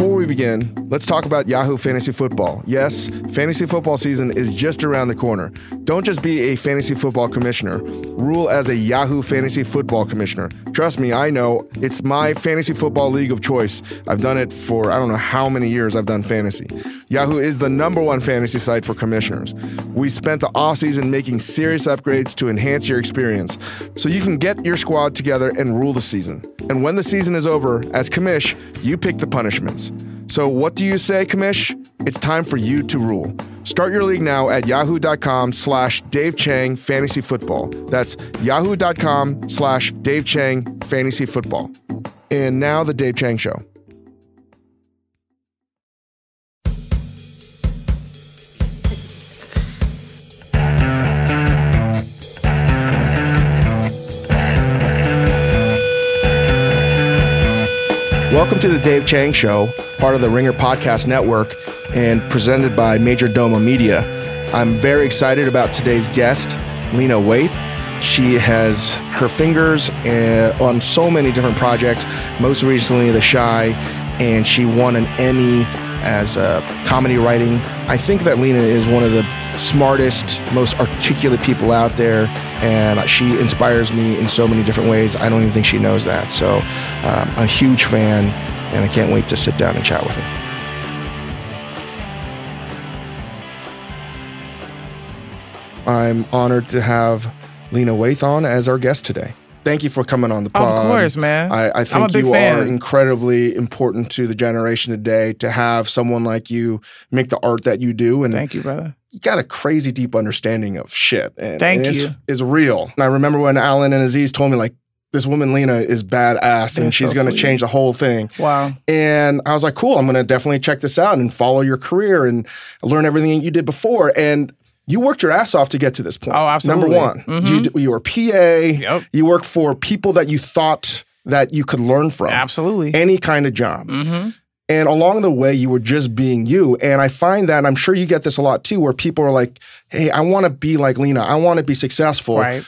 Before we begin, let's talk about Yahoo Fantasy Football. Yes, fantasy football season is just around the corner. Don't just be a fantasy football commissioner, rule as a Yahoo Fantasy Football commissioner. Trust me, I know it's my fantasy football league of choice. I've done it for I don't know how many years I've done fantasy. Yahoo is the number one fantasy site for commissioners. We spent the offseason making serious upgrades to enhance your experience so you can get your squad together and rule the season. And when the season is over, as commish, you pick the punishments. So what do you say, commish? It's time for you to rule. Start your league now at yahoo.com slash Dave Chang Fantasy Football. That's yahoo.com slash Dave Chang Fantasy Football. And now the Dave Chang Show. Welcome to the Dave Chang Show, part of the Ringer Podcast Network and presented by Majordomo Media. I'm very excited about today's guest, Lena Waithe. She has her fingers uh, on so many different projects, most recently The Chi, and she won an Emmy as a comedy writing. I think that Lena is one of the smartest, most articulate people out there, and she inspires me in so many different ways. I don't even think she knows that. So, um, a huge fan, and I can't wait to sit down and chat with her. I'm honored to have Lena Waithe on as our guest today. Thank you for coming on the pod. Of course, man. I, I think you fan. are incredibly important to the generation today to have someone like you make the art that you do. And thank you, brother. You got a crazy deep understanding of shit. And, thank and you. Is real. And I remember when Alan and Aziz told me like this woman Lena is badass and she's so going to change the whole thing. Wow. And I was like, cool, I'm going to definitely check this out and follow your career and learn everything that you did before. And you worked your ass off to get to this point. Oh, absolutely. Number one, mm-hmm. you, you, were PA. Yep. You work for people that you thought that you could learn from. Absolutely. Any kind of job. Mm-hmm. And along the way, you were just being you. And I find that, I'm sure you get this a lot too, where people are like, hey, I want to be like Lena. I want to be successful. Right.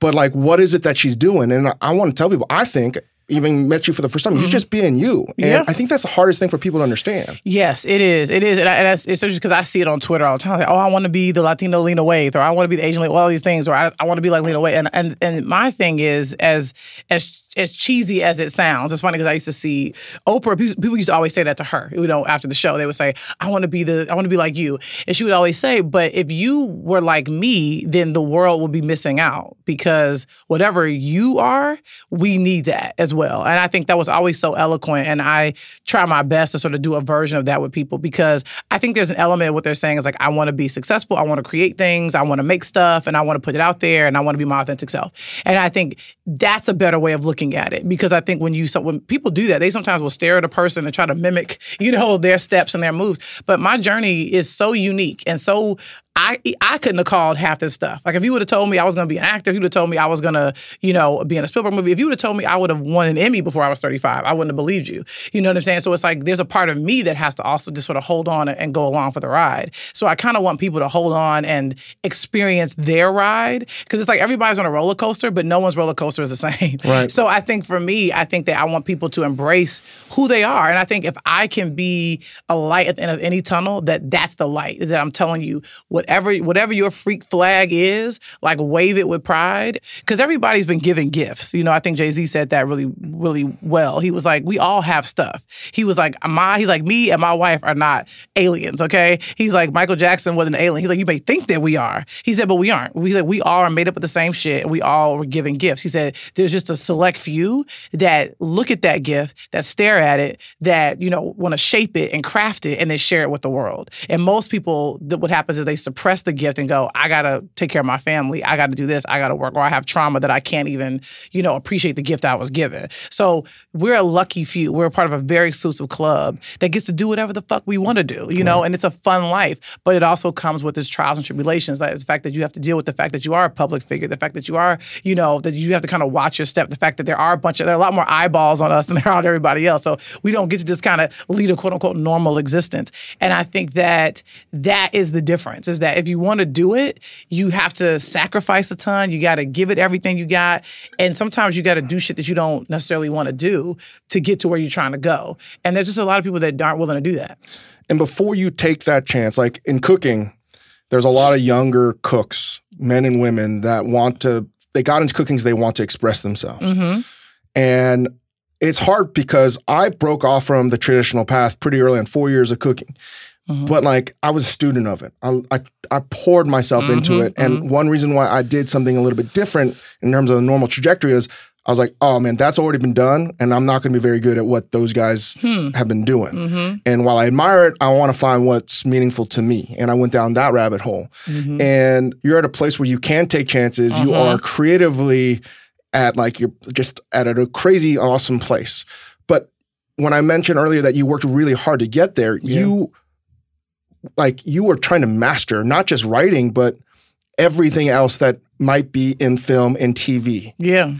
But like, what is it that she's doing? And I want to tell people, I think even met you for the first time. Mm-hmm. You're just being you. And yeah. I think that's the hardest thing for people to understand. Yes, it is. It is. And, I, and it's just because I see it on Twitter all the time. Like, oh, I want to be the Latino Lena Waithe, or I want to be the Asian, Lena, all these things, or I, I want to be like Lena Waithe. And, and and my thing is, as as as cheesy as it sounds, it's funny because I used to see Oprah. People used to always say that to her. You know, after the show, they would say, "I want to be the, I want to be like you," and she would always say, "But if you were like me, then the world would be missing out because whatever you are, we need that as well." And I think that was always so eloquent, and I try my best to sort of do a version of that with people because I think there's an element of what they're saying is like, I want to be successful, I want to create things, I want to make stuff, and I want to put it out there, and I want to be my authentic self. And I think that's a better way of looking looking at it because I think when you when people do that, they sometimes will stare at a person and try to mimic, you know, their steps and their moves. But my journey is so unique and so I I couldn't have called half this stuff. Like if you would have told me I was going to be an actor, if you would have told me I was going to, you know, be in a Spielberg movie, if you would have told me I would have won an Emmy before I was 35, I wouldn't have believed you. You know what I'm saying? So it's like there's a part of me that has to also just sort of hold on and go along for the ride. So I kind of want people to hold on and experience their ride because it's like everybody's on a roller coaster, but no one's roller coaster is the same. Right. So I think for me, I think that I want people to embrace who they are, and I think if I can be a light at the end of any tunnel, that that's the light. Is that I'm telling you whatever whatever your freak flag is, like wave it with pride. Because everybody's been given gifts. You know, I think Jay Z said that really, really well. He was like, we all have stuff. He was like, my, he's like, me and my wife are not aliens, okay? He's like, Michael Jackson wasn't an alien. He's like, you may think that we are. He said, but we aren't. We like, we all are made up of the same shit. And we all were given gifts. He said, there's just a select few that look at that gift, that stare at it, that, you know, want to shape it and craft it and then share it with the world. And most people, what happens is they suppress the gift and go, I gotta take care of my family. I gotta do this. I gotta work. Or I have trauma that I can't even, you know, appreciate the gift I was given. So we're a lucky few. We're a part of a very exclusive club that gets to do whatever the fuck we want to do, you know, and it's a fun life. But it also comes with its trials and tribulations. Like the fact that you have to deal with the fact that you are a public figure, the fact that you are, you know, that you have to kind of watch your step, the fact that there are a bunch of there are a lot more eyeballs on us than there are on everybody else. So we don't get to just kind of lead a quote unquote normal existence. And I think that that is the difference. Is that if you want to do it, you have to sacrifice a ton. You got to give it everything you got. And sometimes you got to do shit that you don't necessarily want to do to get to where you're trying to go. And there's just a lot of people that aren't willing to do that. And before you take that chance, like in cooking, there's a lot of younger cooks, men and women that want to, they got into cooking because they want to express themselves. Mm-hmm. And it's hard because I broke off from the traditional path pretty early on, four years of cooking. Mhm. But like I was a student of it. I, I, I poured myself into Mhm, it. And one reason why I did something a little bit different in terms of the normal trajectory is I was like, oh man, that's already been done. And I'm not going to be very good at what those guys Hmm. have been doing. Mm-hmm. And while I admire it, I want to find what's meaningful to me. And I went down that rabbit hole. Mm-hmm. And you're at a place where you can take chances. You Uh-huh. are creatively at like you're just at a crazy, awesome place. But when I mentioned earlier that you worked really hard to get there, Yeah. you like you were trying to master not just writing, but everything else that might be in film and TV. Yeah.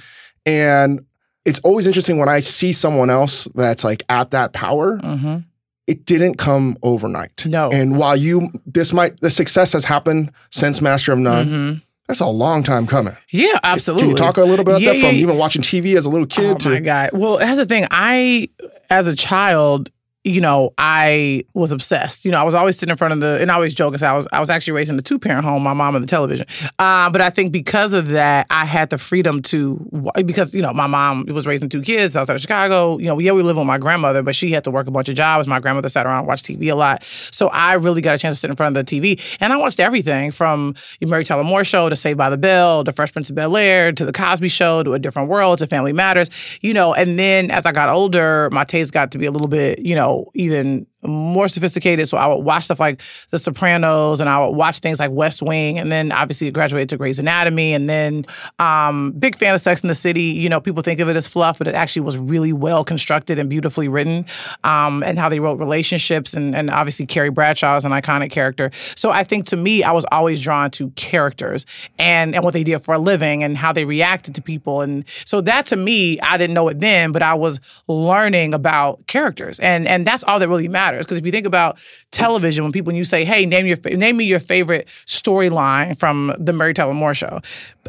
And it's always interesting when I see someone else that's like at that power Mm-hmm. it didn't come overnight. No. And while you this might the success has happened since Master of None, hmm that's a long time coming. Yeah, absolutely. Can you talk a little bit about Yeah, that from yeah, even watching TV as a little kid oh to my god! Well, that's the thing. I, as a child, you know, I was obsessed. You know, I was always sitting in front of the, and I always joke and I was, I was actually raised in a two parent home, my mom and the television. Uh, but I think because of that, I had the freedom to, because, you know, my mom was raising two kids outside of Chicago. You know, yeah, we live with my grandmother, but she had to work a bunch of jobs. My grandmother sat around and watched TV a lot. So I really got a chance to sit in front of the TV. And I watched everything from the Mary Tyler Moore show to Saved by the Bell, to Fresh Prince of Bel Air, to The Cosby Show, to A Different World, to Family Matters, you know. And then as I got older, my taste got to be a little bit, you know, even more sophisticated. So I would watch stuff like The Sopranos and I would watch things like West Wing. And then obviously graduated to Grey's Anatomy. And then um, big fan of Sex in the City. You know, people think of it as fluff, but it actually was really well constructed and beautifully written. Um, and how they wrote relationships. And, and obviously Carrie Bradshaw is an iconic character. So I think to me, I was always drawn to characters and, and what they did for a living and how they reacted to people. And so that to me, I didn't know it then, but I was learning about characters. And, and that's all that really matters. Because if you think about television, when people, when you say, hey, name your name me your favorite storyline from the Mary Tyler Moore show,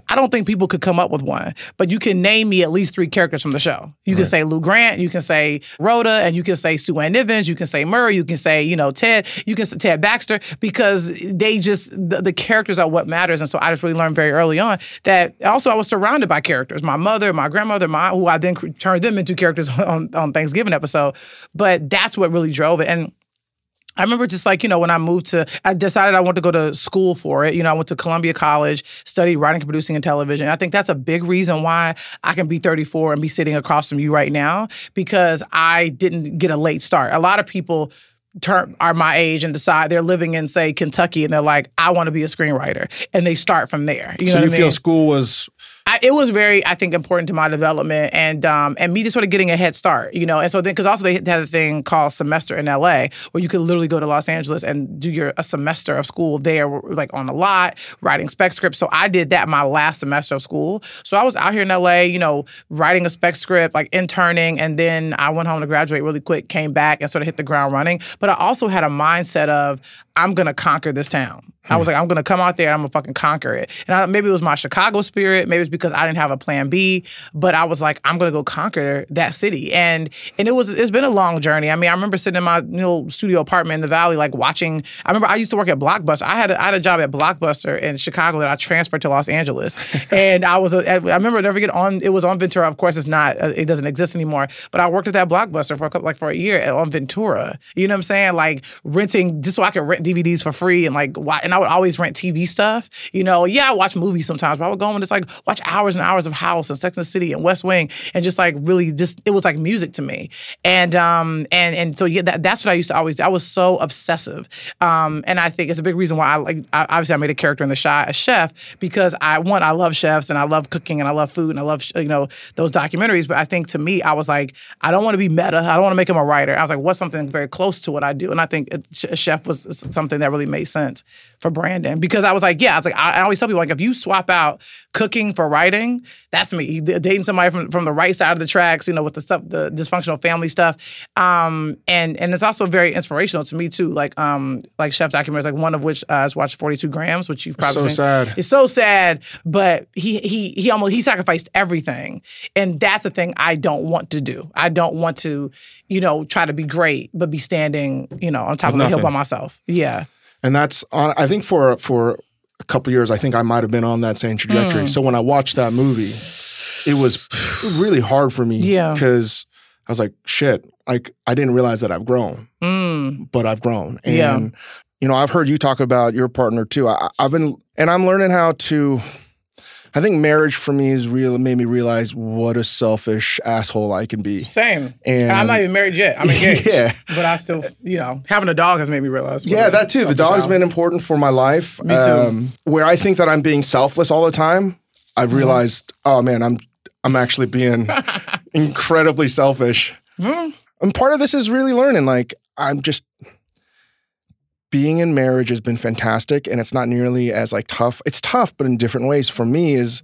I don't think people could come up with one. But you can name me at least three characters from the show. You can say Lou Grant, you can say Rhoda, and you can say Sue Ann Nivens, you can say Murray, you can say, you know, Ted, you can say Ted Baxter, because they just, the, the characters are what matters. And so I just really learned very early on that also I was surrounded by characters. My mother, my grandmother, my who I then turned them into characters on, on Thanksgiving episode. But that's what really drove it. And I remember just like, you know, when I moved to, I decided I wanted to go to school for it. You know, I went to Columbia College, studied writing, producing, and television. I think that's a big reason why I can be 34 and be sitting across from you right now because I didn't get a late start. A lot of people turn are my age and decide they're living in say Kentucky and they're like I want to be a screenwriter and they start from there. You so know you what I feel mean? school was I, it was very, I think, important to my development and um, and me just sort of getting a head start, you know. And so then, because also they had a thing called semester in LA, where you could literally go to Los Angeles and do your a semester of school there, like on a lot, writing spec scripts. So I did that my last semester of school. So I was out here in LA, you know, writing a spec script, like interning, and then I went home to graduate really quick, came back and sort of hit the ground running. But I also had a mindset of I'm gonna conquer this town. I was like, I'm gonna come out there, I'm gonna fucking conquer it. And I, maybe it was my Chicago spirit, maybe it's because I didn't have a plan B, but I was like, I'm gonna go conquer that city. And and it was it's been a long journey. I mean, I remember sitting in my little studio apartment in the valley, like watching. I remember I used to work at Blockbuster. I had a, I had a job at Blockbuster in Chicago that I transferred to Los Angeles, and I was a, I remember never get on. It was on Ventura. Of course, it's not. uh, It doesn't exist anymore. But I worked at that Blockbuster for a couple, like for a year on Ventura. You know what I'm saying? Like renting just so I could rent DVDs for free and like watch, and I would always rent TV stuff. You know, yeah, I watch movies sometimes, but I would go and just like watch hours and hours of House and Sex and the City and West Wing and just like really just it was like music to me. And um and and so yeah, that, that's what I used to always do. I was so obsessive. Um and I think it's a big reason why I like I, obviously I made a character in the Chi a chef because I one I love chefs and I love cooking and I love food and I love you know those documentaries. But I think to me I was like I don't want to be meta. I don't want to make him a writer. I was like what's something very close to what I do. And I think a chef was something that really made sense. For Brandon because I was like, yeah, I was like, I, I always tell people like, if you swap out cooking for writing, that's me. Dating somebody from from the right side of the tracks, you know, with the stuff, the dysfunctional family stuff, um, and and it's also very inspirational to me too. Like um, like chef documentaries, like one of which uh, is watched Forty Two Grams, which you've probably so seen. sad. It's so sad, but he he he almost he sacrificed everything, and that's the thing I don't want to do. I don't want to, you know, try to be great, but be standing, you know, on top With of the hill by myself. Yeah. And that's on. I think for for a couple years, I think I might have been on that same trajectory. So when I watched that movie, it was really hard for me. Yeah. because I was like, shit, like I didn't realize that I've grown, Mm. but I've grown. And Yeah. you know, I've heard you talk about your partner too. I, I've been, and I'm learning how to. I think marriage for me has really made me realize what a selfish asshole I can be. Same. And I'm not even married yet. I'm engaged. Yeah. But I still, you know, having a dog has made me realize. Yeah, that too. The dog's been important for my life. Me too. Um, where I think that I'm being selfless all the time, I've Mm-hmm. realized, oh man, I'm I'm actually being incredibly selfish. Mhm. And part of this is really learning. Like I'm just being in marriage has been fantastic, and it's not nearly as like tough. It's tough, but in different ways. For me, is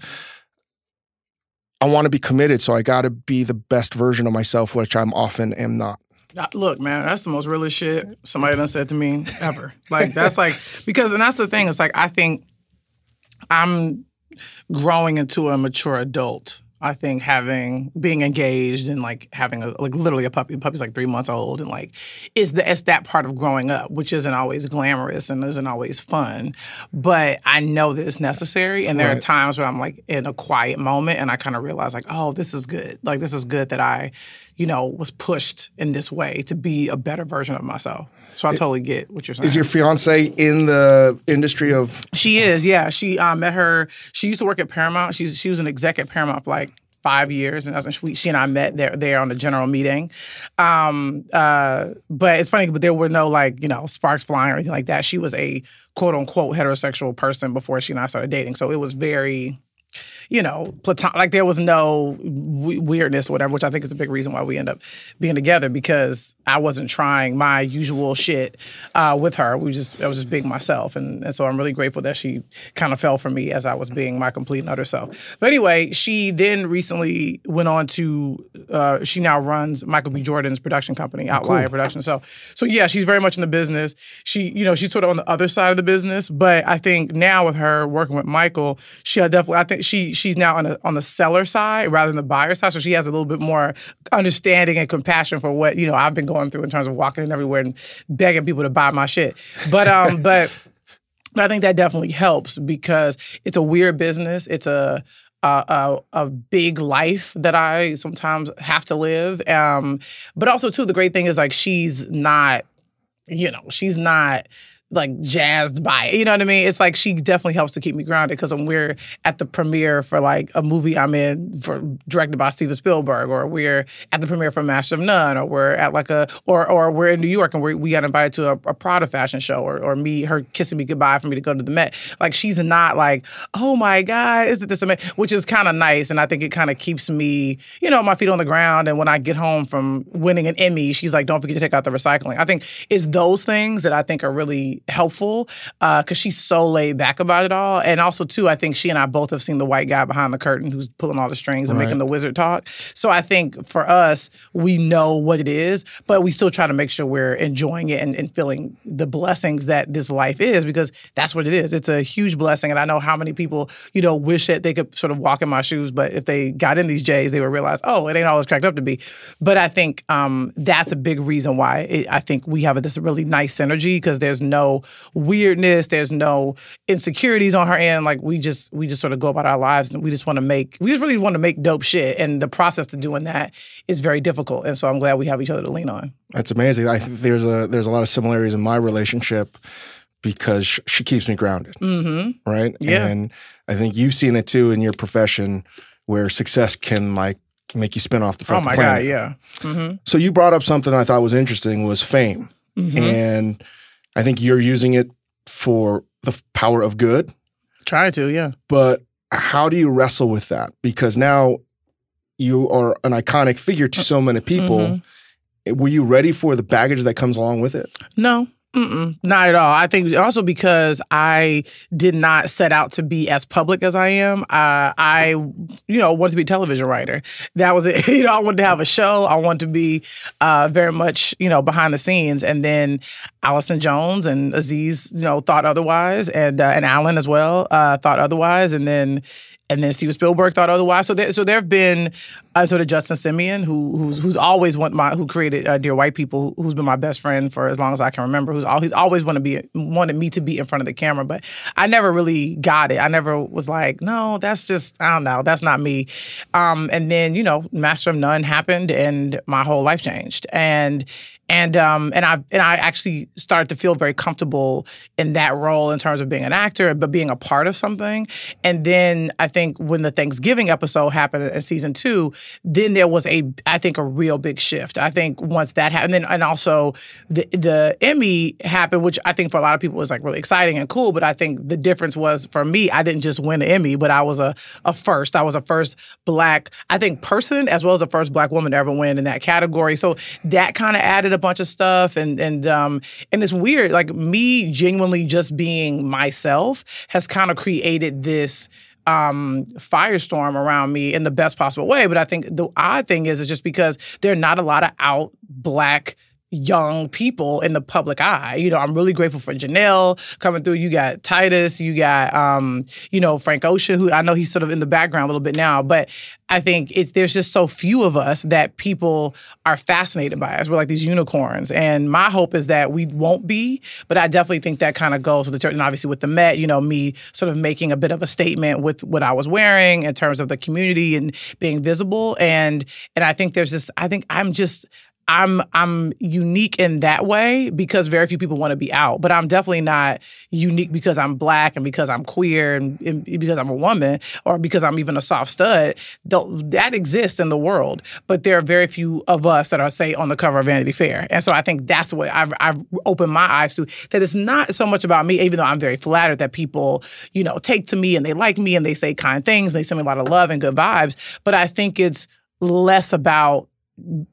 I want to be committed, so I got to be the best version of myself, which I'm often am not. Uh, Look, man, that's the most realest shit somebody done said to me ever. Like that's like because and that's the thing. It's like I think I'm growing into a mature adult. I think having being engaged and like having a like literally a puppy. The puppy's like three months old and like is the it's that part of growing up, which isn't always glamorous and isn't always fun. But I know that it's necessary. And there are times where I'm like in a quiet moment and I kind of realize like, oh, this is good. Like this is good that I, you know, was pushed in this way to be a better version of myself. So I totally get what you're saying. Is your fiance in the industry of She is, yeah. She uh, met her. She used to work at Paramount. She's she was an exec at Paramount for like five years, and when she, she and I met there there on a general meeting. Um, uh, but it's funny, but there were no like you know sparks flying or anything like that. She was a quote unquote heterosexual person before she and I started dating, so it was very. You know, platon like there was no w- weirdness or whatever, which I think is a big reason why we end up being together because I wasn't trying my usual shit uh, with her. We just I was just being myself, and, and so I'm really grateful that she kind of fell for me as I was being my complete and utter self. But anyway, she then recently went on to uh, she now runs Michael B. Jordan's production company, Outlier Production. So so yeah, she's very much in the business. She you know she's sort of on the other side of the business, but I think now with her working with Michael, she definitely I think she she's now on the on the seller side rather than the buyer side. So she has a little bit more understanding and compassion for what you know I've been going through in terms of walking in everywhere and begging people to buy my shit. But um, but but I think that definitely helps because it's a weird business. It's a a, a, a big life that I sometimes have to live. Um, but also too, the great thing is like she's not, you know, she's not like jazzed by it. You know what I mean? It's like she definitely helps to keep me grounded because when we're at the premiere for like a movie I'm in for directed by Steven Spielberg, or we're at the premiere for Master of None, or we're at like a or or we're in New York and we we got invited to a, a Prada fashion show, or or me her kissing me goodbye for me to go to the Met. Like she's not like, oh my God, isn't this amazing? Which is kind of nice, and I think it kind of keeps me, you know, my feet on the ground. And when I get home from winning an Emmy, she's like, don't forget to take out the recycling. I think it's those things that I think are really helpful because she's so laid back about it all. And also, too, I think she and I both have seen the white guy behind the curtain who's pulling all the strings and Right. making the wizard talk. So I think for us, we know what it is, but we still try to make sure we're enjoying it and, and feeling the blessings that this life is because that's what it is. It's a huge blessing. And I know how many people, you know, wish that they could sort of walk in my shoes, but if they got in these J's, they would realize, oh, it ain't all it's cracked up to be. But I think um, that's a big reason why it, I think we have this really nice synergy because there's no weirdness, there's no insecurities on her end. Like we just we just sort of go about our lives and we just want to make we just really want to make dope shit. And the process to doing that is very difficult. And so I'm glad we have each other to lean on. That's amazing. I think there's a there's a lot of similarities in my relationship because she keeps me grounded, Mm-hmm. right? Yeah. And I think you've seen it too in your profession where success can like make you spin off the Oh fucking my planet. God, yeah. Mm-hmm. So you brought up something I thought was interesting was fame, Mm-hmm. and I think you're using it for the power of good. Try to, yeah. But how do you wrestle with that? Because now you are an iconic figure to so many people. Mhm. Were you ready for the baggage that comes along with it? No, Mm-mm, not at all. I think also because I did not set out to be as public as I am. Uh, I, you know, wanted to be a television writer. That was it. you know, I wanted to have a show. I wanted to be uh, very much, you know, behind the scenes. And then Allison Jones and Aziz, you know, thought otherwise, and uh, and Alan as well uh, thought otherwise. And then and then Steven Spielberg thought otherwise. So there, so there have been uh, sort of Justin Simien, who who's who's always want my who created uh, Dear White People, who's been my best friend for as long as I can remember. Who's all, he's always wanted to be wanted me to be in front of the camera, but I never really got it. I never was like, no, that's just I don't know, that's not me. Um, and then you know, Master of None happened, and my whole life changed, and and um and I and I actually started to feel very comfortable in that role in terms of being an actor, but being a part of something. And then I think when the Thanksgiving episode happened in season two, then there was a I think a real big shift. I think once that happened, and then and also the the Emmy happened, which I think for a lot of people was like really exciting and cool. But I think the difference was for me, I didn't just win an Emmy, but I was a a first. I was a first black I think person as well as a first black woman to ever win in that category. So that kind of added bunch of stuff and and um and it's weird like me genuinely just being myself has kind of created this um, firestorm around me in the best possible way. But I think the odd thing is, is just because there are not a lot of out black young people in the public eye. You know, I'm really grateful for Janelle coming through. You got Titus, you got um, you know, Frank Ocean, who I know he's sort of in the background a little bit now, but I think it's there's just so few of us that people are fascinated by us. We're like these unicorns. And my hope is that we won't be, but I definitely think that kind of goes with the church. And obviously with the Met, you know, me sort of making a bit of a statement with what I was wearing in terms of the community and being visible. And and I think there's just I think I'm just I'm I'm unique in that way because very few people want to be out, but I'm definitely not unique because I'm black and because I'm queer and, and because I'm a woman or because I'm even a soft stud. That exists in the world, but there are very few of us that are say on the cover of Vanity Fair, and so I think that's what I've, I've opened my eyes to. That it's not so much about me, even though I'm very flattered that people you know take to me and they like me and they say kind things, and they send me a lot of love and good vibes. But I think it's less about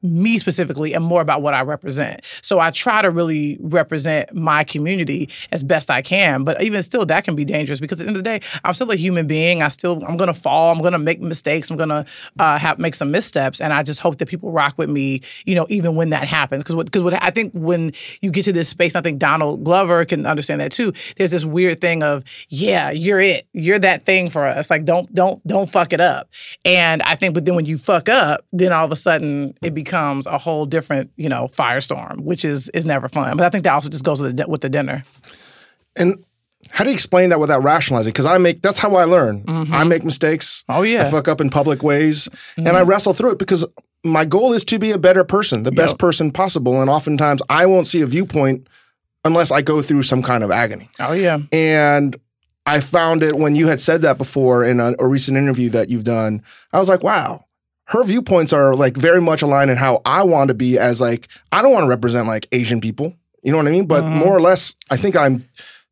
me specifically and more about what I represent. So I try to really represent my community as best I can. But even still, that can be dangerous because at the end of the day, I'm still a human being. I still I'm gonna fall. I'm gonna make mistakes. I'm gonna uh, have make some missteps. And I just hope that people rock with me. You know, even when that happens. Because because what, what I think when you get to this space, I think Donald Glover can understand that too. There's this weird thing of yeah, you're it. You're that thing for us. Like don't don't don't fuck it up. And I think, but then when you fuck up, then all of a sudden it becomes a whole different, you know, firestorm, which is is never fun. But I think that also just goes with the, with the dinner. And how do you explain that without rationalizing? Because I make that's how I learn. Mm-hmm. I make mistakes. Oh yeah, I fuck up in public ways, mm-hmm. and I wrestle through it because my goal is to be a better person, the best yep. person possible. And oftentimes, I won't see a viewpoint unless I go through some kind of agony. Oh yeah, and I found it when you had said that before in a, a recent interview that you've done. I was like, wow, her viewpoints are like very much aligned in how I want to be as like I don't want to represent like Asian people. You know what I mean? But mm-hmm. more or less, I think I'm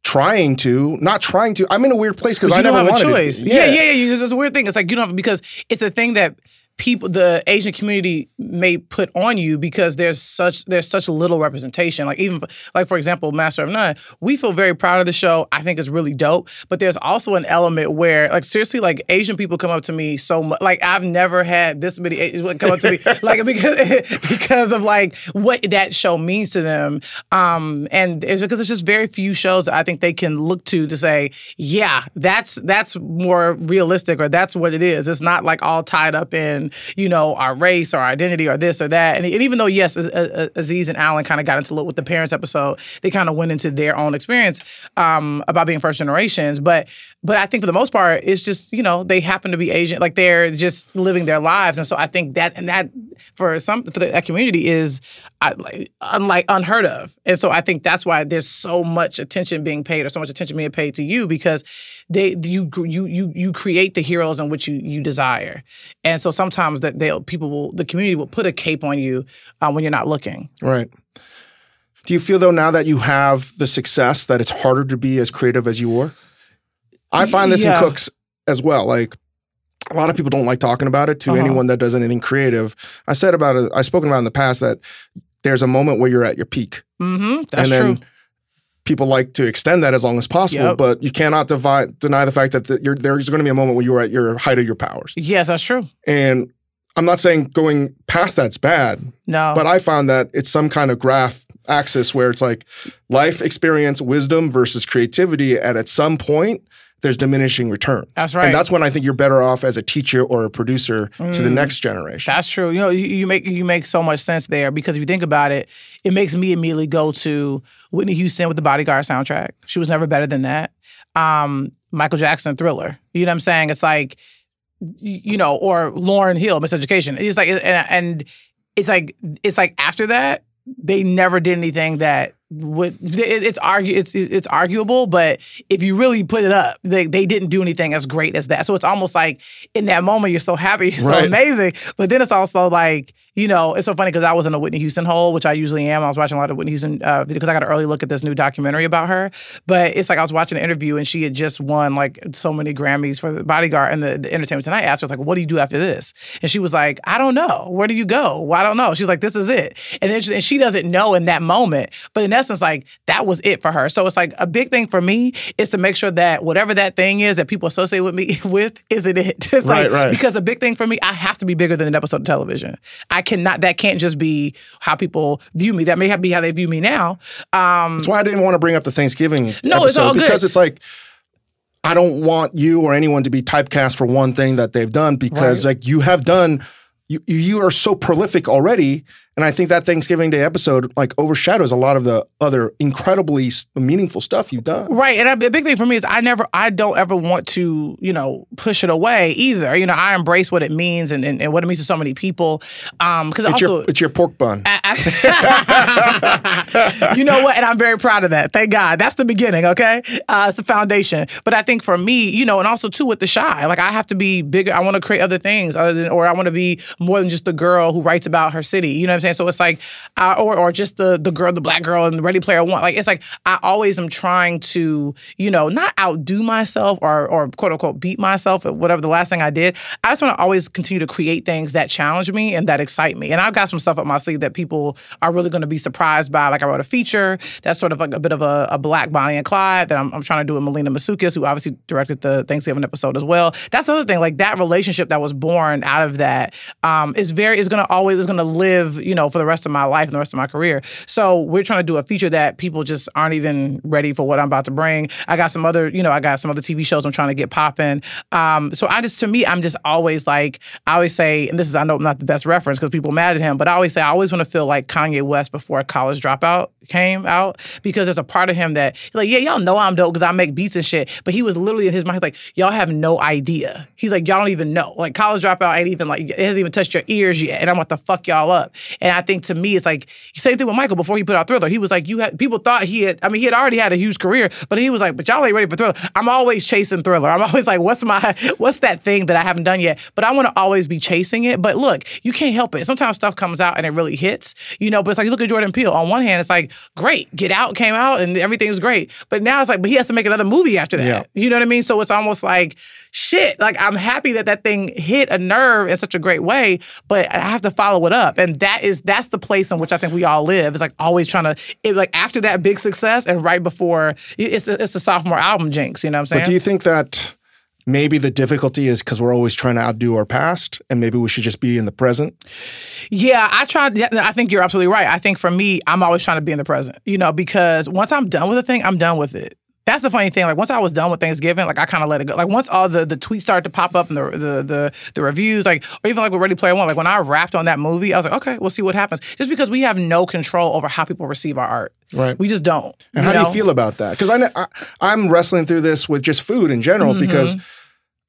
trying to, not trying to. I'm in a weird place because I never have wanted a choice. Yeah, yeah, yeah. yeah. It's a weird thing. It's like you don't have, because it's a thing that people the asian community may put on you because there's such there's such little representation. Like even like for example master of none we feel very proud of the show. I think it's really dope. But there's also an element where like seriously like asian people come up to me so much like i've never had this many asians come up to me like because because of like what that show means to them. Um and it's because it's just very few shows that i think they can look to to say yeah that's that's more realistic or that's what it is. It's not like all tied up in you know, our race or our identity or this or that. And, and even though, yes, Aziz and Alan kind of got into it with the parents episode, they kind of went into their own experience um, about being first generations. But but I think for the most part, it's just, you know, they happen to be Asian, like they're just living their lives. And so I think that, and that for some, for that community is uh, unlike unheard of. And so I think that's why there's so much attention being paid or so much attention being paid to you because they, you, you, you, you create the heroes in which you, you desire. And so sometimes that they people will, the community will put a cape on you uh, when you're not looking. Right. Do you feel though now that you have the success that it's harder to be as creative as you were? I find this yeah. in cooks as well. Like a lot of people don't like talking about it to uh-huh. anyone that does anything creative. I said about it, I've spoken about in the past that there's a moment where you're at your peak. Mm-hmm. That's and then true. People like to extend that as long as possible, Yep. but you cannot devi- deny the fact that the, you're, there's going to be a moment when you're at your height of your powers. Yes, that's true. And I'm not saying going past that's bad, No. but I found that it's some kind of graph axis where it's like life experience, wisdom versus creativity. And at some point, there's diminishing returns. That's right. And that's when I think you're better off as a teacher or a producer to the Mm. next generation. That's true. You know, you, you make you make so much sense there because if you think about it, it makes me immediately go to Whitney Houston with the Bodyguard soundtrack. She was never better than that. Um, Michael Jackson, Thriller. You know what I'm saying? It's like, you know, or Lauryn Hill, Miseducation. It's like, and, and it's like, it's like after that, they never did anything that would. It, it's argue. It's it's arguable, but if you really put it up, they they didn't do anything as great as that. So it's almost like in that moment you're so happy, you're so Right. amazing, but then it's also like you know it's so funny because I was in a Whitney Houston hole, which I usually am. I was watching a lot of Whitney Houston uh, because I got an early look at this new documentary about her. But it's like I was watching an interview and she had just won like so many Grammys for the Bodyguard and the, the Entertainment Tonight I asked her like, "What do you do after this?" And she was like, "I don't know. Where do you go? Well, I don't know." She's like, "This is it," and then she, and she doesn't know in that moment, but in essence, like that was it for her. So it's like a big thing for me is to make sure that whatever that thing is that people associate with me with isn't it. It's Right, like, right. Because a big thing for me, I have to be bigger than an episode of television. I cannot. That can't just be how people view me. That may have be how they view me now. Um, That's why I didn't want to bring up the Thanksgiving No, it's episode all good. because it's like I don't want you or anyone to be typecast for one thing that they've done because like you have done you you are so prolific already and I think that Thanksgiving Day episode like overshadows a lot of the other incredibly meaningful stuff you've done. Right, and a big thing for me is I never, I don't ever want to, you know, push it away either. You know, I embrace what it means and, and, and what it means to so many people. Um, because It's also, your it's your pork bun. I- you know what? And I'm very proud of that. Thank God. That's the beginning, okay? Uh, it's the foundation. But I think for me, you know, and also too with the Chi, like I have to be bigger. I want to create other things other than, or I want to be more than just the girl who writes about her city. You know saying? So it's like, uh, or or just the the girl, the black girl and the Ready Player One. Like it's like I always am trying to, you know, not outdo myself or or quote unquote beat myself at whatever the last thing I did. I just want to always continue to create things that challenge me and that excite me. And I've got some stuff up my sleeve that people are really going to be surprised by. Like I wrote a feature that's sort of like a bit of a, a black Bonnie and Clyde that I'm, I'm trying to do with Melina Matsoukas, who obviously directed the Thanksgiving episode as well. That's the other thing. Like that relationship that was born out of that um, is very is going to always is going to live, you know, for the rest of my life and the rest of my career. So we're trying to do a feature that people just aren't even ready for what I'm about to bring. I got some other, you know, I got some other TV shows I'm trying to get popping. Um, so I just, to me, I'm just always like, I always say, and this is, I know I'm not the best reference because people mad at him, but I always say, I always want to feel like Kanye West before College Dropout came out because there's a part of him that, like, yeah, y'all know I'm dope because I make beats and shit, but he was literally in his mind, like, y'all have no idea. He's like, y'all don't even know. Like, College Dropout ain't even like, it hasn't even touched your ears yet, and I'm about to fuck y'all up. And I think to me, it's like, same thing with Michael before he put out Thriller. He was like, you had, people thought he had, I mean, he had already had a huge career, but he was like, but y'all ain't ready for Thriller. I'm always chasing Thriller. I'm always like, what's my, what's that thing that I haven't done yet? But I want to always be chasing it. But look, you can't help it. Sometimes stuff comes out and it really hits, you know, but it's like, you look at Jordan Peele. On one hand, it's like, great, Get Out came out and everything's great. But now it's like, but he has to make another movie after that. Yeah. You know what I mean? So it's almost like, shit, like I'm happy that that thing hit a nerve in such a great way, but I have to follow it up. And that is, that's the place in which I think we all live. It's like always trying to, it, like after that big success and right before, it's the, it's the sophomore album jinx, you know what I'm saying? But do you think that maybe the difficulty is because we're always trying to outdo our past and maybe we should just be in the present? Yeah, I try I think you're absolutely right. I think for me, I'm always trying to be in the present, you know, because once I'm done with a thing, I'm done with it. That's the funny thing. Like once I was done with Thanksgiving, like I kind of let it go. Like once all the the tweets started to pop up and the the the, the reviews, like or even like with Ready Player One, like when I wrapped on that movie, I was like, okay, we'll see what happens. Just because we have no control over how people receive our art, Right. we just don't. And how do you feel about that? Because I, know- I, I'm wrestling through this with just food in general Mm-hmm. because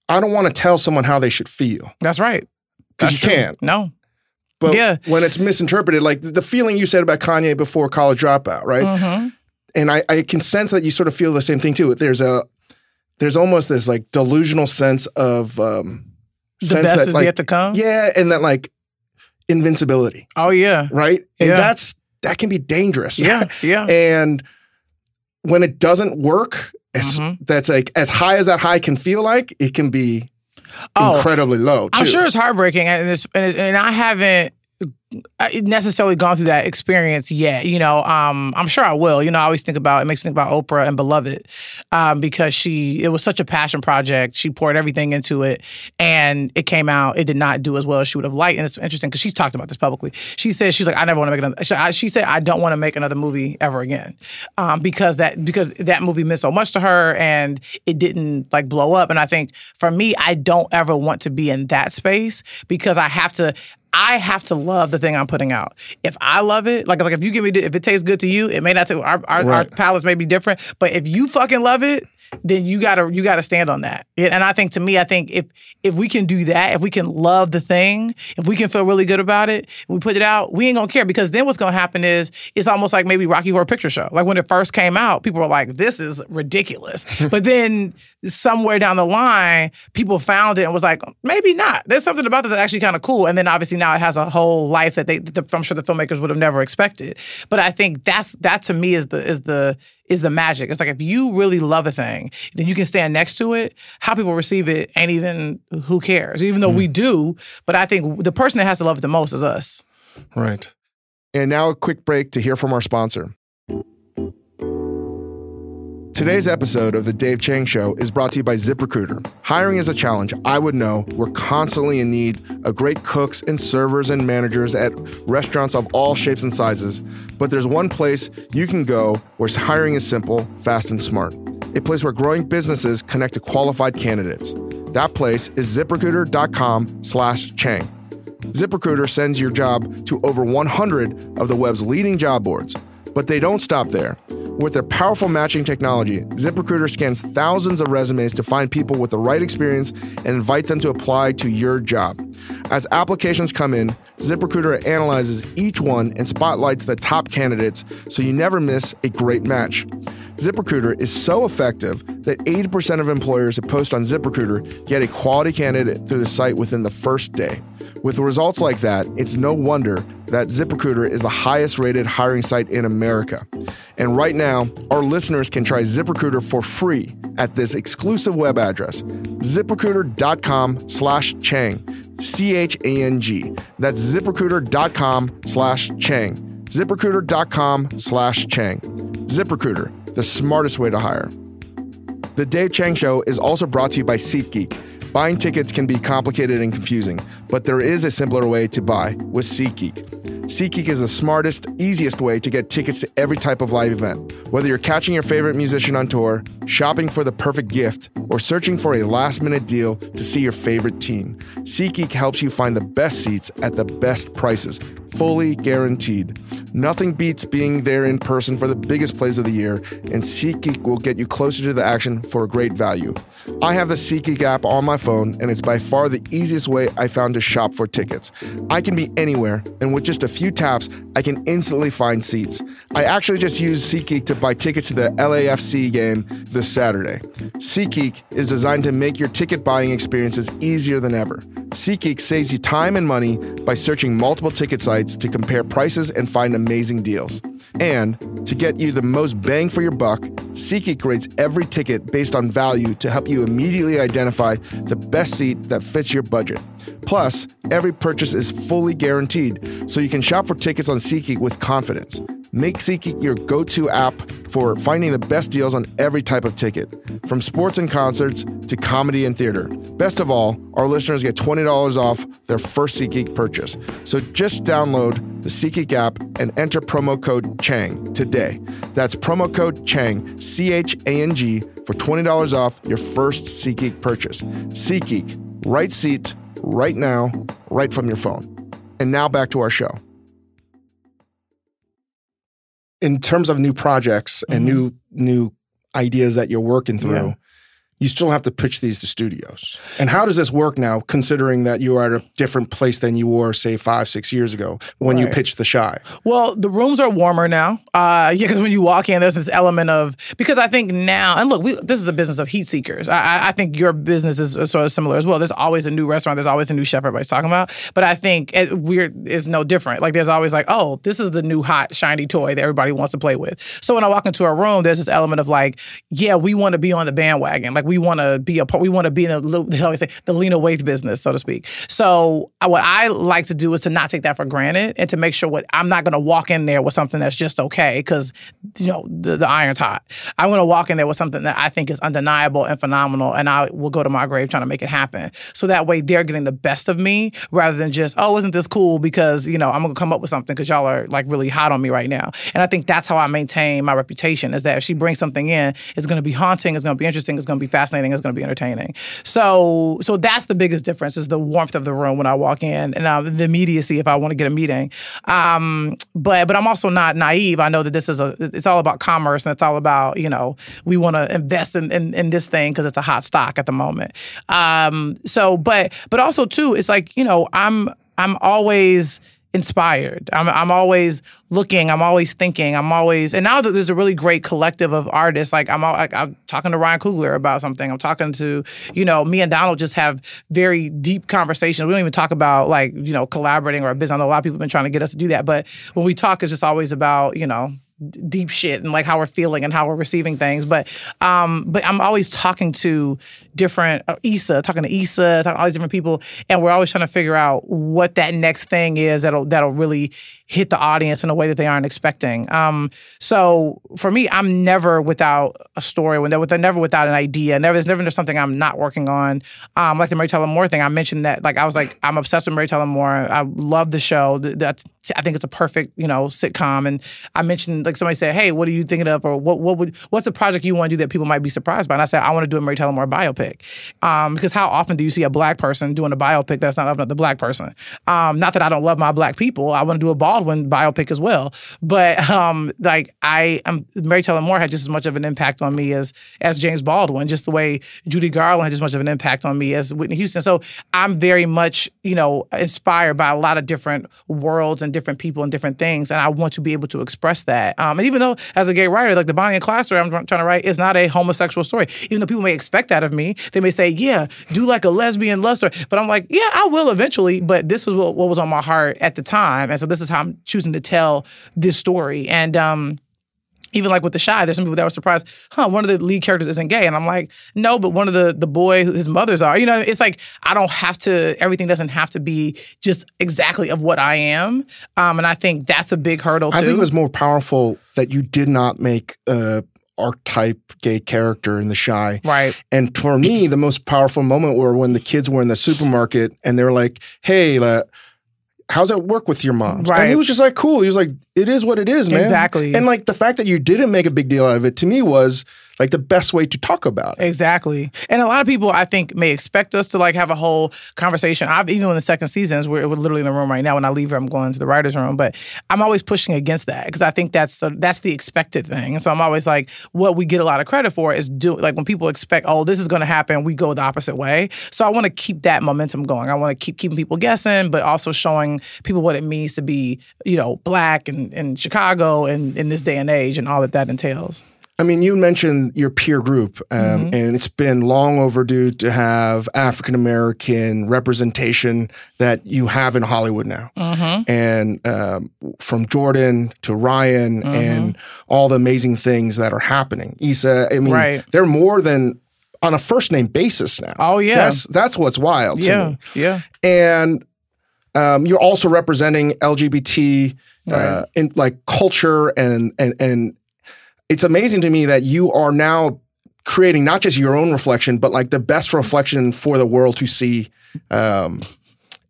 I don't want to tell someone how they should feel That's right. because you true. can't. No. But Yeah. when it's misinterpreted, like the feeling you said about Kanye before College Dropout, right? hmm And I, I can sense that you sort of feel the same thing too. There's a there's almost this like delusional sense of um, The sense best that is like yet to come. yeah, and that like invincibility, Oh yeah. right? And Yeah. that's that can be dangerous. Yeah. Yeah. and when it doesn't work, as, Mhm. that's like as high as that high can feel like, it can be Oh, incredibly low. Too. I'm sure it's heartbreaking, and it's and, it- and I haven't. Necessarily gone through that experience yet. You know, um, I'm sure I will. You know, I always think about it makes me think about Oprah and Beloved um, because she it was such a passion project. She poured everything into it, and it came out. It did not do as well as she would have liked. And it's interesting because she's talked about this publicly. She says she's like, I never want to make another. She, I, she said I don't want to make another movie ever again um, because that because that movie meant so much to her and it didn't like blow up. And I think for me, I don't ever want to be in that space because I have to. I have to love the thing I'm putting out. If I love it, like like if you give me if it tastes good to you, it may not. Taste, our our, right. our palates may be different, but if you fucking love it, then you gotta you gotta stand on that. And I think to me, I think if if we can do that, if we can love the thing, if we can feel really good about it, we put it out, we ain't gonna care because then what's gonna happen is it's almost like maybe Rocky Horror Picture Show. Like when it first came out, people were like, "This is ridiculous," but then somewhere down the line, people found it and was like, maybe not. There's something about this that's actually kind of cool. And then obviously now it has a whole life that they, the, I'm sure the filmmakers would have never expected. But I think that's that to me is the is the is the magic. It's like if you really love a thing, then you can stand next to it. How people receive it ain't even who cares. Even though mm. we do, but I think the person that has to love it the most is us. Right. And now a quick break to hear from our sponsor. Today's episode of The Dave Chang Show is brought to you by ZipRecruiter. Hiring is a challenge. I would know. We're constantly in need of great cooks and servers and managers at restaurants of all shapes and sizes. But there's one place you can go where hiring is simple, fast, and smart. A place where growing businesses connect to qualified candidates. That place is ziprecruiter.com slash Chang. ZipRecruiter sends your job to over 100 of the web's leading job boards. But they don't stop there. With their powerful matching technology, ZipRecruiter scans thousands of resumes to find people with the right experience and invite them to apply to your job. As applications come in, ZipRecruiter analyzes each one and spotlights the top candidates so you never miss a great match. ZipRecruiter is so effective that 80% of employers that post on ZipRecruiter get a quality candidate through the site within the first day. With results like that, it's no wonder that ZipRecruiter is the highest rated hiring site in America. And right now, our listeners can try ZipRecruiter for free at this exclusive web address, ziprecruiter.com slash Chang, C-H-A-N-G. That's ziprecruiter.com slash Chang. ZipRecruiter.com slash Chang. ZipRecruiter, the smartest way to hire. The Dave Chang Show is also brought to you by SeatGeek. Buying tickets can be complicated and confusing, but there is a simpler way to buy with SeatGeek. SeatGeek is the smartest, easiest way to get tickets to every type of live event. Whether you're catching your favorite musician on tour, shopping for the perfect gift, or searching for a last minute deal to see your favorite team, SeatGeek helps you find the best seats at the best prices, fully guaranteed. Nothing beats being there in person for the biggest plays of the year, and SeatGeek will get you closer to the action for a great value. I have the SeatGeek app on my phone, and it's by far the easiest way I found to shop for tickets. I can be anywhere, and with just a few taps, I can instantly find seats. I actually just used SeatGeek to buy tickets to the LAFC game this Saturday. SeatGeek is designed to make your ticket buying experiences easier than ever. SeatGeek saves you time and money by searching multiple ticket sites to compare prices and find amazing deals. And to get you the most bang for your buck, SeatGeek rates every ticket based on value to help you immediately identify the best seat that fits your budget. Plus, every purchase is fully guaranteed, so you can shop for tickets on SeatGeek with confidence. Make SeatGeek your go to app for finding the best deals on every type of ticket, from sports and concerts to comedy and theater. Best of all, our listeners get $20 off their first SeatGeek purchase. So just download the SeatGeek app and enter promo code CHANG today. That's promo code CHANG, C H A N G, for $20 off your first SeatGeek purchase. SeatGeek, right seat, right now, right from your phone. And now back to our show in terms of new projects and mm-hmm. new new ideas that you're working through, yeah you still have to pitch these to studios. And how does this work now, considering that you are at a different place than you were, say, five, six years ago when right. you pitched The Chi? Well, the rooms are warmer now. Uh, yeah, because when you walk in, there's this element of, because I think now, and look, we, this is a business of heat seekers. I, I think your business is sort of similar as well. There's always a new restaurant, there's always a new chef everybody's talking about. But I think it, we're, it's no different. Like, there's always like, oh, this is the new hot, shiny toy that everybody wants to play with. So when I walk into a room, there's this element of like, yeah, we want to be on the bandwagon. Like, like we want to be a part. We want to be in the they always say the Lena Waithe business, so to speak. So what I like to do is to not take that for granted and to make sure what I'm not going to walk in there with something that's just okay because you know the, the iron's hot. I'm going to walk in there with something that I think is undeniable and phenomenal, and I will go to my grave trying to make it happen. So that way they're getting the best of me rather than just oh isn't this cool because you know I'm going to come up with something because y'all are like really hot on me right now. And I think that's how I maintain my reputation is that if she brings something in, it's going to be haunting, it's going to be interesting, it's going to be fascinating, it's going to be entertaining. So so that's the biggest difference is the warmth of the room when I walk in and um, the immediacy if I want to get a meeting. Um, but but I'm also not naive. I know that this is a it's all about commerce and it's all about you know we want to invest in, in, in this thing because it's a hot stock at the moment. Um, so but but also too it's like you know I'm I'm always inspired. I'm, I'm always looking. I'm always thinking. I'm always, and now that there's a really great collective of artists, like I'm, all, like, I'm talking to Ryan Coogler about something. I'm talking to, you know, me and Donald just have very deep conversations. We don't even talk about like, you know, collaborating or a business. I know a lot of people have been trying to get us to do that, but when we talk, it's just always about, you know, deep shit and like how we're feeling and how we're receiving things. But um, but I'm always talking to different uh, Issa, talking to Issa, talking to all these different people, and we're always trying to figure out what that next thing is that'll that'll really hit the audience in a way that they aren't expecting. Um, so for me, I'm never without a story. When they're, never without an idea. Never there's never something I'm not working on. Um, like the Mary Tyler Moore thing, I mentioned that. Like I was like, I'm obsessed with Mary Tyler Moore. I love the show. That's I think it's a perfect you know sitcom. And I mentioned like somebody said, hey, what are you thinking of, or what what would what's the project you want to do that people might be surprised by? And I said, I want to do a Mary Tyler Moore biopic. Um, because how often do you see a black person doing a biopic that's not of another black person? Um, not that I don't love my black people. I want to do a Baldwin biopic as well. But um, like I am, Mary Tyler Moore had just as much of an impact on me as as James Baldwin. Just the way Judy Garland had just as much of an impact on me as Whitney Houston. So I'm very much you know inspired by a lot of different worlds and different people and different things, and I want to be able to express that. Um, and even though as a gay writer, like the Bonnie and Clyde story I'm trying to write is not a homosexual story, even though people may expect that of me, they may say, "Yeah, do like a lesbian story," but I'm like, "Yeah, I will eventually." But this is what, what was on my heart at the time, and so this is how I'm choosing to tell this story. And um, even like with the Chi, there's some people that were surprised, huh, one of the lead characters isn't gay. And I'm like, no, but one of the the boy, his mothers are. You know, it's like I don't have to, everything doesn't have to be just exactly of what I am. Um, and I think that's a big hurdle too. I think it was more powerful that you did not make a archetype gay character in the Chi. Right. And for me, the most powerful moment were when the kids were in the supermarket and they're like, hey, uh, how's that work with your mom? Right. And he was just like, cool. He was like, it is what it is, man. Exactly. And like the fact that you didn't make a big deal out of it to me was like the best way to talk about it. Exactly. And a lot of people I think may expect us to like have a whole conversation. I've even in the second seasons, we're, we're literally in the room right now. When I leave here, I'm going to the writer's room. But I'm always pushing against that because I think that's the, that's the expected thing. So I'm always like, what we get a lot of credit for is do like when people expect, oh, this is going to happen, we go the opposite way. So I want to keep that momentum going. I want to keep keeping people guessing, but also showing people what it means to be, you know, black and in Chicago and in this day and age and all that that entails. I mean, you mentioned your peer group, um, mm-hmm. and it's been long overdue to have African American representation that you have in Hollywood now. Mm-hmm. And um, from Jordan to Ryan mm-hmm. and all the amazing things that are happening. Issa, I mean, right. they're more than on a first name basis now. Oh yeah, that's that's what's wild. yeah, me. yeah. And um, you're also representing LGBT. Right. Uh, in like culture and and and it's amazing to me that you are now creating not just your own reflection, but like the best reflection for the world to see. Um,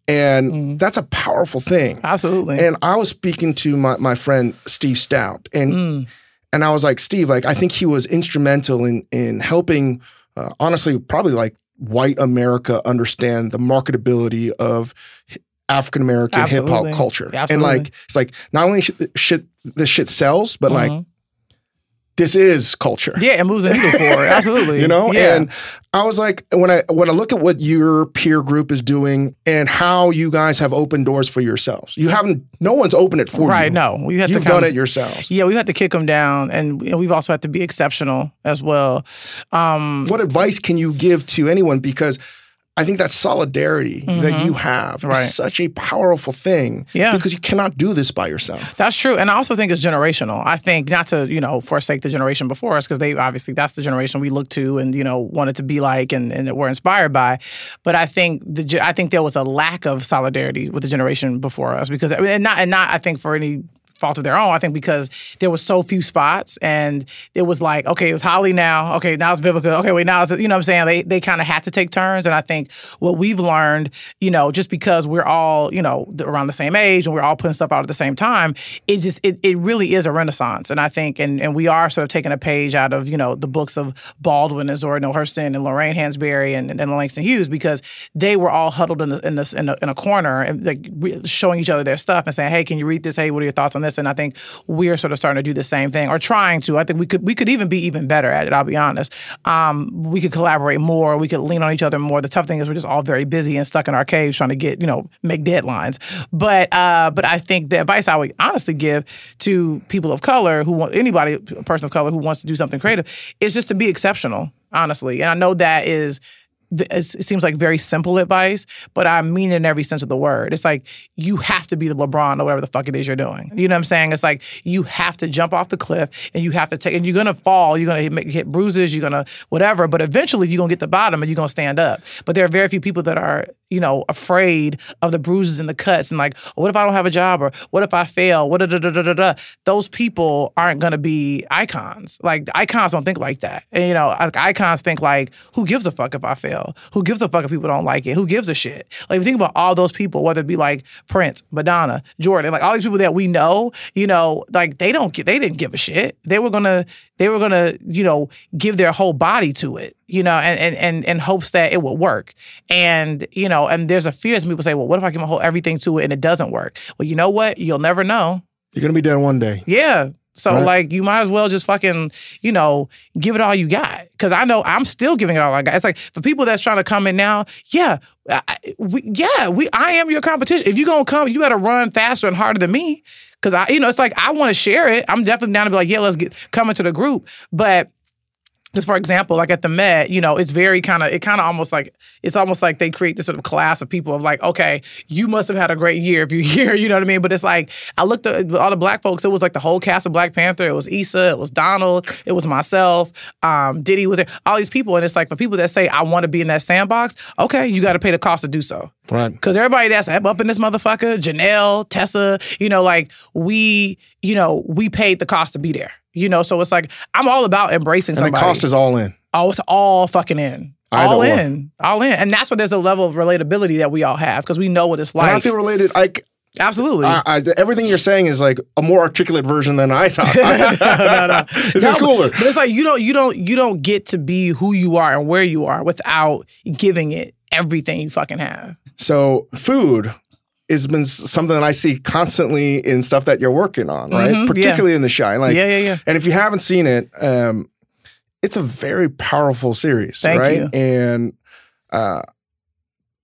and mm. that's a powerful thing. Absolutely. And I was speaking to my, my friend Steve Stoute, and mm. and I was like, Steve, like I think he was instrumental in in helping, uh, honestly, probably like white America understand the marketability of African American hip hop culture. Absolutely. And like it's like not only shit this shit sells, but mm-hmm. like this is culture. Yeah, it moves the needle forward. Absolutely. you know? Yeah. And I was like, when I when I look at what your peer group is doing and how you guys have opened doors for yourselves, you haven't. No one's opened it for right, you. Right? No, we have You've done of, it yourselves. Yeah, we had to kick them down, and we've also had to be exceptional as well. Um, what advice can you give to anyone? Because I think that solidarity that mm-hmm. you have Right. is such a powerful thing. Yeah. Because you cannot do this by yourself. That's true. And I also think it's generational. I think not to, you know, forsake the generation before us, because they obviously that's the generation we look to and, you know, wanted to be like and, and were inspired by. But I think the I think there was a lack of solidarity with the generation before us because and not and not I think for any fault of their own. I think because there was so few spots and it was like, okay, it was Holly now. Okay, now it's Vivica. Okay, wait, now it's you know what I'm saying? They they kind of had to take turns. And I think what we've learned, you know, just because we're all, you know, around the same age and we're all putting stuff out at the same time, it just it, it really is a renaissance. And I think and and we are sort of taking a page out of, you know, the books of Baldwin and Zora Neale Hurston and Lorraine Hansberry and, and Langston Hughes because they were all huddled in the in in a, in a corner and like showing each other their stuff and saying, "Hey, can you read this? Hey, what are your thoughts on this?" And I think we're sort of starting to do the same thing or trying to. I think we could we could even be even better at it. I'll be honest. Um, we could collaborate more. We could lean on each other more. The tough thing is we're just all very busy and stuck in our caves trying to get you know make deadlines. But uh, but I think the advice I would honestly give to people of color who want anybody a person of color who wants to do something creative is just to be exceptional. Honestly, and I know that is it seems like very simple advice, but I mean it in every sense of the word. It's like you have to be the LeBron or whatever the fuck it is you're doing. You know what I'm saying? It's like you have to jump off the cliff and you have to take, and you're gonna fall, you're gonna hit, hit bruises, you're gonna whatever, but eventually you're gonna get the bottom and you're gonna stand up. But there are very few people that are, you know, afraid of the bruises and the cuts and like, what if I don't have a job or what if I fail? What da da da da da. Those people aren't gonna be icons. Like icons don't think like that. And, you know, icons think like, who gives a fuck if I fail? Who gives a fuck if people don't like it? Who gives a shit? Like, if you think about all those people, whether it be like Prince, Madonna, Jordan, like all these people that we know, you know, like they don't get, they didn't give a shit. They were gonna, they were gonna, you know, give their whole body to it, you know, and and and in hopes that it would work. And you know, and there's a fear some people say, well, what if I give my whole everything to it and it doesn't work? Well, you know what? You'll never know. You're gonna be dead one day. Yeah. So Right. like you might as well just fucking, you know, give it all you got. Cause I know I'm still giving it all I got. It's like for people that's trying to come in now, yeah, I, we, yeah, we I am your competition. If you gonna come, you better run faster and harder than me. Cause I, you know, it's like I want to share it. I'm definitely down to be like, yeah, let's get come into the group. But because for example, like at the Met, you know, it's very kind of it kind of almost like it's almost like they create this sort of class of people of like, okay, you must have had a great year if you're here, you know what I mean? But it's like I looked at all the black folks. It was like the whole cast of Black Panther. It was Issa, it was Donald, it was myself, um, Diddy was there, all these people, and it's like for people that say I want to be in that sandbox, okay, you got to pay the cost to do so. Right. Because everybody that's up in this motherfucker, Janelle, Tessa, you know, like we, you know, we paid the cost to be there. You know, so it's like I'm all about embracing And the cost is all in. oh, it's all fucking in. Either all in. All in. And that's where there's a level of relatability that we all have because we know what it's And I feel related. I, Absolutely. I, I, everything you're saying is like a more articulate version than I thought. no, no. This No, is cooler. But it's like you don't you don't you don't get to be who you are and where you are without giving it everything you fucking have. So food has been something that I see constantly in stuff that you're working on, right? Mhm, yeah. Particularly in the Chi. Like, yeah, yeah, yeah. and if you haven't seen it, um, it's a very powerful series, Thank right? you. And uh,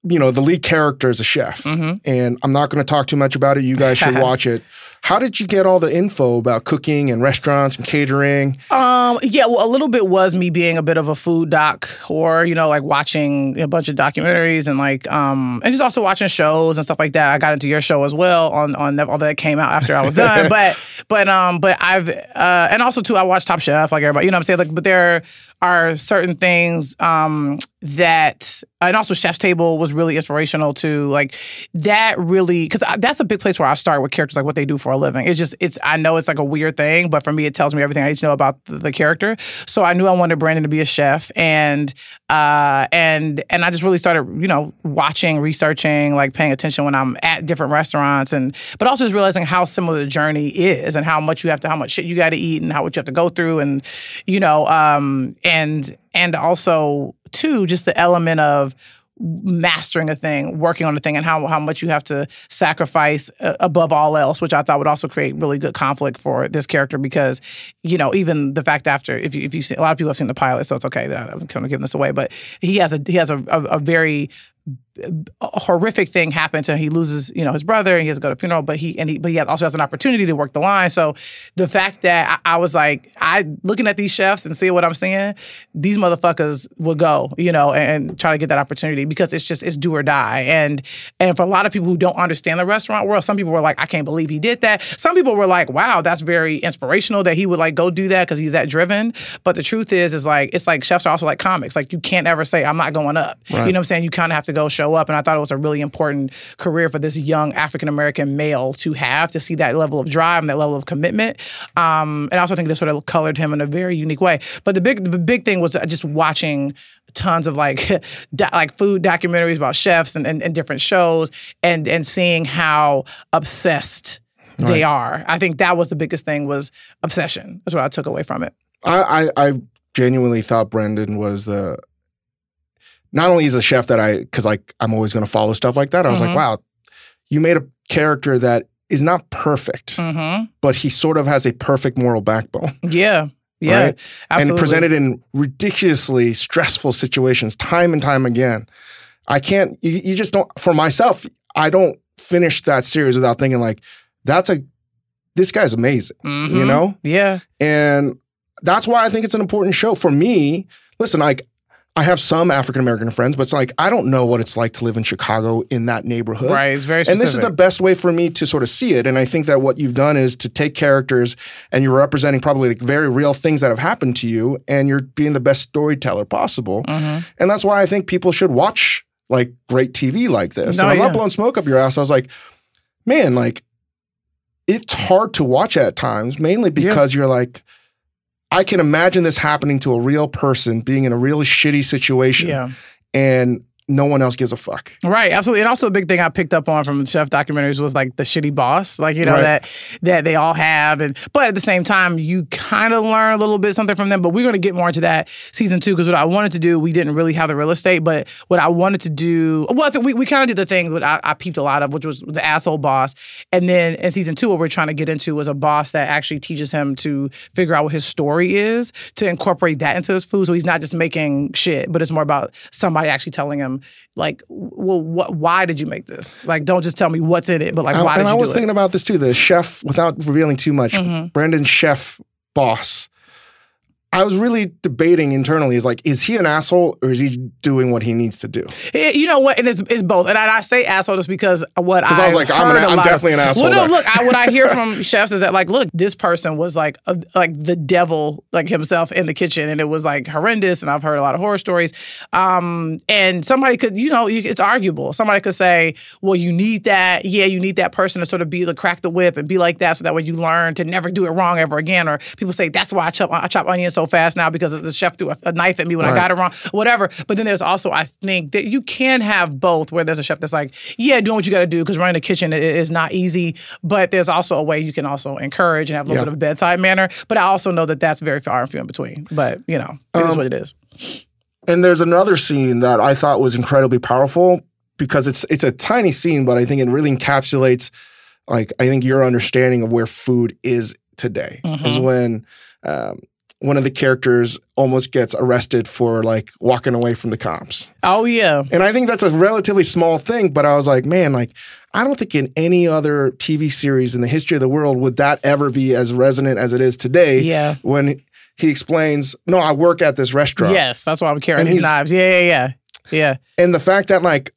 you know, the lead character is a chef, hmm and I'm not going to talk too much about it. You guys should watch it. How did you get all the info about cooking and restaurants and catering? Um, yeah, well, a little bit was me being a bit of a food doc, or you know, like watching a bunch of documentaries and like, um, and just also watching shows and stuff like that. I got into your show as well on on all that came out after I was done, but but um, but I've uh, and also too, I watched Top Chef, like everybody, you know, what I'm saying, like, but there are certain things um that and also chef's table was really inspirational too like that really because that's a big place where i start with characters like what they do for a living. It's just it's i know it's like a weird thing but for me it tells me everything i need to know about the, the character. So i knew i wanted brandon to be a chef and uh and and i just really started you know watching researching like paying attention when i'm at different restaurants and but also just realizing how similar the journey is and how much you have to how much shit you got to eat and how much you have to go through and you know um and and also too just the element of mastering a thing, working on a thing, and how how much you have to sacrifice uh, above all else, which I thought would also create really good conflict for this character because, you know, even the fact after if you if you see a lot of people have seen the pilot, so it's okay that I'm kind of giving this away, but he has a he has a, a, a very a horrific thing happens and. He loses, you know, his brother, and he has to go to funeral. But he and he, but he also has an opportunity to work the line. So the fact that I, I, was like, I looking at these chefs and seeing what I'm seeing, these motherfuckers will go, you know, and, and, try to get that opportunity because it's just it's do or die. And and for a lot of people who don't understand the restaurant world, some people were like, I can't believe he did that. Some people were like, Wow, that's very inspirational that he would like go do that because he's that driven. But the truth is, is like it's like chefs are also like comics. Like you can't ever say I'm not going up. Right. You know what I'm saying? You kind of have to go show up. And I thought it was a really important career for this young African American male to have to see that level of drive and that level of commitment. Um, and I also think this sort of colored him in a very unique way. But the big the big thing was just watching tons of like do, like food documentaries about chefs and, and, and, different shows and and seeing how obsessed right. they are. I think that was the biggest thing was obsession. That's what I took away from it. I, I, I genuinely thought Brandon was the not only is a chef that I because like I'm always going to follow stuff like that. I was mm-hmm. like, wow, you made a character that is not perfect, mm-hmm. but he sort of has a perfect moral backbone. Yeah. Yeah, right? and presented in ridiculously stressful situations time and time again. I can't. You, you just don't. For myself, I don't finish that series without thinking like, that's a. This guy's amazing. Mm-hmm. You know. Yeah. And that's why I think it's an important show for me. Listen, like I have some African American friends, but it's like I don't know what it's like to live in Chicago in that neighborhood. Right, it's very specific. And this is the best way for me to sort of see it. And I think that what you've done is to take characters and you're representing probably like very real things that have happened to you, and you're being the best storyteller possible. Mm-hmm. And that's why I think people should watch like great TV like this. No, and I'm yeah. not blowing smoke up your ass. I was like, man, like it's hard to watch at times, mainly because yeah. you're like I can imagine this happening to a real person being in a really shitty situation. Yeah. And no one else gives a fuck. Right, absolutely. And also a big thing I picked up on from chef documentaries was like the shitty boss, like you know right. that that they all have, and but at the same time you kind of learn a little bit something from them. But we're going to get more into that season two because what I wanted to do, we didn't really have the real estate, but what I wanted to do, well, I think we, we kind of did the thing that I, I peeped a lot of, which was the asshole boss, and then in season two, what we're trying to get into was a boss that actually teaches him to figure out what his story is to incorporate that into his food, so he's not just making shit, but it's more about somebody actually telling him like, well, what, why did you make this? Like, don't just tell me what's in it, but like, why I, did and I was thinking it? about this too. The chef, without revealing too much, mm-hmm. Brandon's chef boss I was really debating internally is like, is he an asshole or is he doing what he needs to do? You know what? And it's, it's both. And I, I say asshole just because what I I was like, I'm, an, I'm definitely an asshole. Well, no, look, I, what I hear from chefs is that like, look, this person was like a, like the devil, like himself in the kitchen, and it was like horrendous. And I've heard a lot of horror stories. Um, and somebody could, you know, it's arguable. Somebody could say, well, you need that. Yeah, you need that person to sort of be the crack the whip and be like that, so that way you learn to never do it wrong ever again. Or people say that's why I chop I chop onions so fast now because the chef threw a, a knife at me when right. I got it wrong, whatever. But then there's also, I think that you can have both where there's a chef that's like, yeah, doing what you got to do because running the kitchen is not easy. But there's also a way you can also encourage and have a little yep. bit of a bedside manner. But I also know that that's very far and few in between. But, you know, it um, is what it is. And there's another scene that I thought was incredibly powerful because it's it's a tiny scene, but I think it really encapsulates like I think your understanding of where food is today mm-hmm. is when um, one of the characters almost gets arrested for like walking away from the cops. Oh yeah. And I think that's a relatively small thing, but I was like, man, like I don't think in any other TV series in the history of the world would that ever be as resonant as it is today. Yeah. When he explains, "No, I work at this restaurant." Yes, that's why I'm carrying and these knives. Yeah, yeah, yeah. Yeah. And the fact that like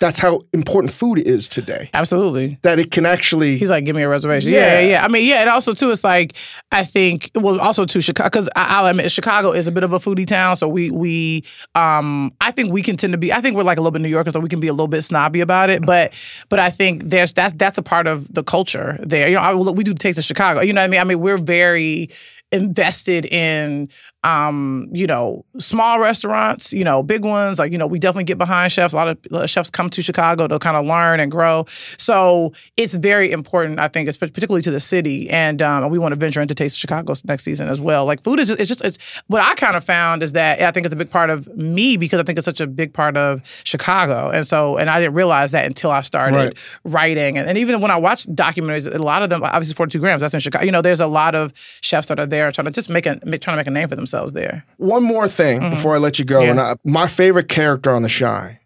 that's how important food is today. Absolutely. That it can actually. He's like, give me a reservation. Yeah, yeah. yeah. I mean, yeah, and also too, it's like I think well, also too, Chicago because I'll admit Chicago is a bit of a foodie town, so we we um I think we can tend to be. I think we're like a little bit New Yorkers, so we can be a little bit snobby about it. But but I think there's that's that's a part of the culture there. You know, I, we do taste of Chicago. You know what I mean? I mean, we're very invested in um, you know, small restaurants, you know, big ones. Like, you know, we definitely get behind chefs. A lot of chefs come to Chicago to kind of learn and grow. So it's very important, I think, particularly to the city. And um, we want to venture into Taste of Chicago next season as well. Like, food is just, it's just, it's what I kind of found is that I think it's a big part of me because I think it's such a big part of Chicago. And so, and I didn't realize that until I started right. writing. And, and even when I watch documentaries, a lot of them, obviously 42 grams, that's in Chicago. You know, there's a lot of chefs that are there trying to just make a, trying to make a name for themselves themselves there. One more thing mm-hmm. before I let you go, yeah. and I, my favorite character on The Chi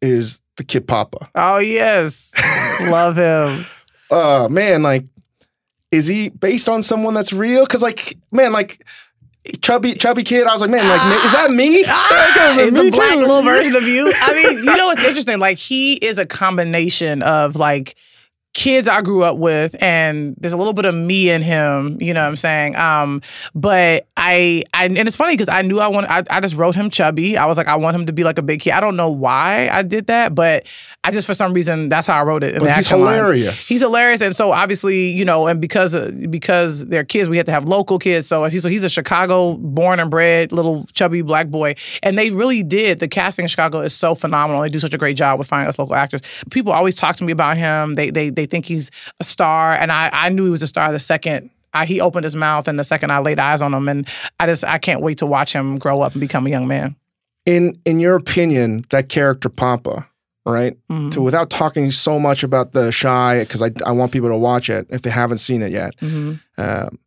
is the kid Papa. Oh yes, love him. Uh man, like, is he based on someone that's real? Because like, man, like. Chubby, chubby kid. I was like, man, like, is that me? Ah, Like, the me black too. little version of you. I mean, you know what's interesting? Like he is a combination of like kids I grew up with, and there's a little bit of me in him. You know what I'm saying? Um, but I, I, and it's funny because I knew I wanted. I, I just wrote him chubby. I was like, I want him to be like a big kid. I don't know why I did that, but I just for some reason that's how I wrote it. In But the he's action lines. hilarious. He's hilarious, and so obviously, you know, and because because they're kids, we had to have local kids. So he's so he's a Chicago born and bred little chubby black boy, and they really did. The casting in Chicago is so phenomenal. They do such a great job with finding us local actors. People always talk to me about him. They they they think he's a star, and I I knew he was a star the second. I, he opened his mouth, and the second I laid eyes on him, and I just I can't wait to watch him grow up and become a young man. in in your opinion, that character Papa, right? Mhm. So without talking so much about the Chi, because I I want people to watch it if they haven't seen it yet. Mhm. Um,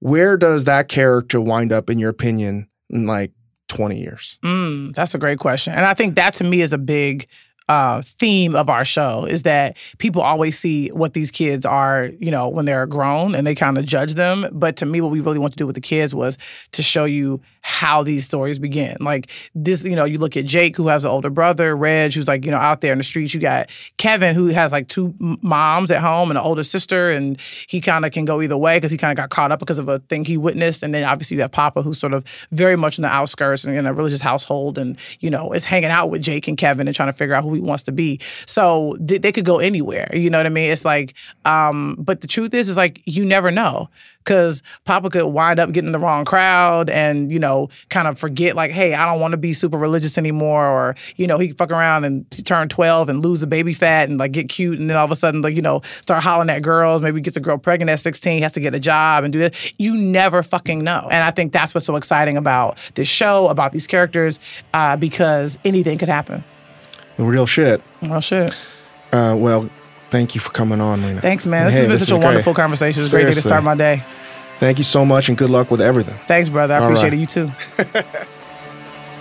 where does that character wind up in your opinion in like twenty years? Mm, that's a great question. And I think that to me is a big uh, theme of our show is that people always see what these kids are, you know, when they're grown and they kind of judge them. But to me, what we really want to do with the kids was to show you how these stories begin. Like this, you know, you look at Jake, who has an older brother, Reg, who's like, you know, out there in the streets. You got Kevin, who has like two moms at home and an older sister, and he kind of can go either way because he kind of got caught up because of a thing he witnessed. And then obviously you have Papa, who's sort of very much in the outskirts and in a religious household, and you know is hanging out with Jake and Kevin and trying to figure out who he wants to be. So th- they could go anywhere. You know what I mean? It's like, um, but the truth is, is like you never know because Papa could wind up getting the wrong crowd and you know kind of forget like, hey, I don't want to be super religious anymore, or you know he could fuck around and turn twelve and lose the baby fat and like get cute, and then all of a sudden like you know start hollering at girls. Maybe gets a girl pregnant at sixteen, has to get a job and do that. You never fucking know, and I think that's what's so exciting about this show, about these characters, uh, because anything could happen. The real shit. Oh shit! Uh, well, thank you for coming on, Lena. Thanks, man. This Hey, has been this such a great. wonderful conversation. It's a great day to start my day. Thank you so much, and good luck with everything. Thanks, brother. I All appreciate right. it. You too.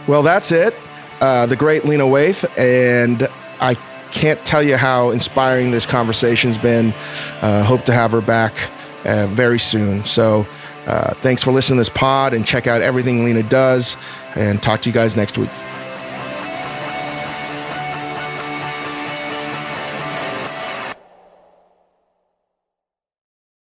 Well, that's it. Uh, the great Lena Waithe. and I can't tell you how inspiring this conversation's been. Uh, hope to have her back uh, very soon. So, uh, thanks for listening to this pod, and check out everything Lena does. And talk to you guys next week.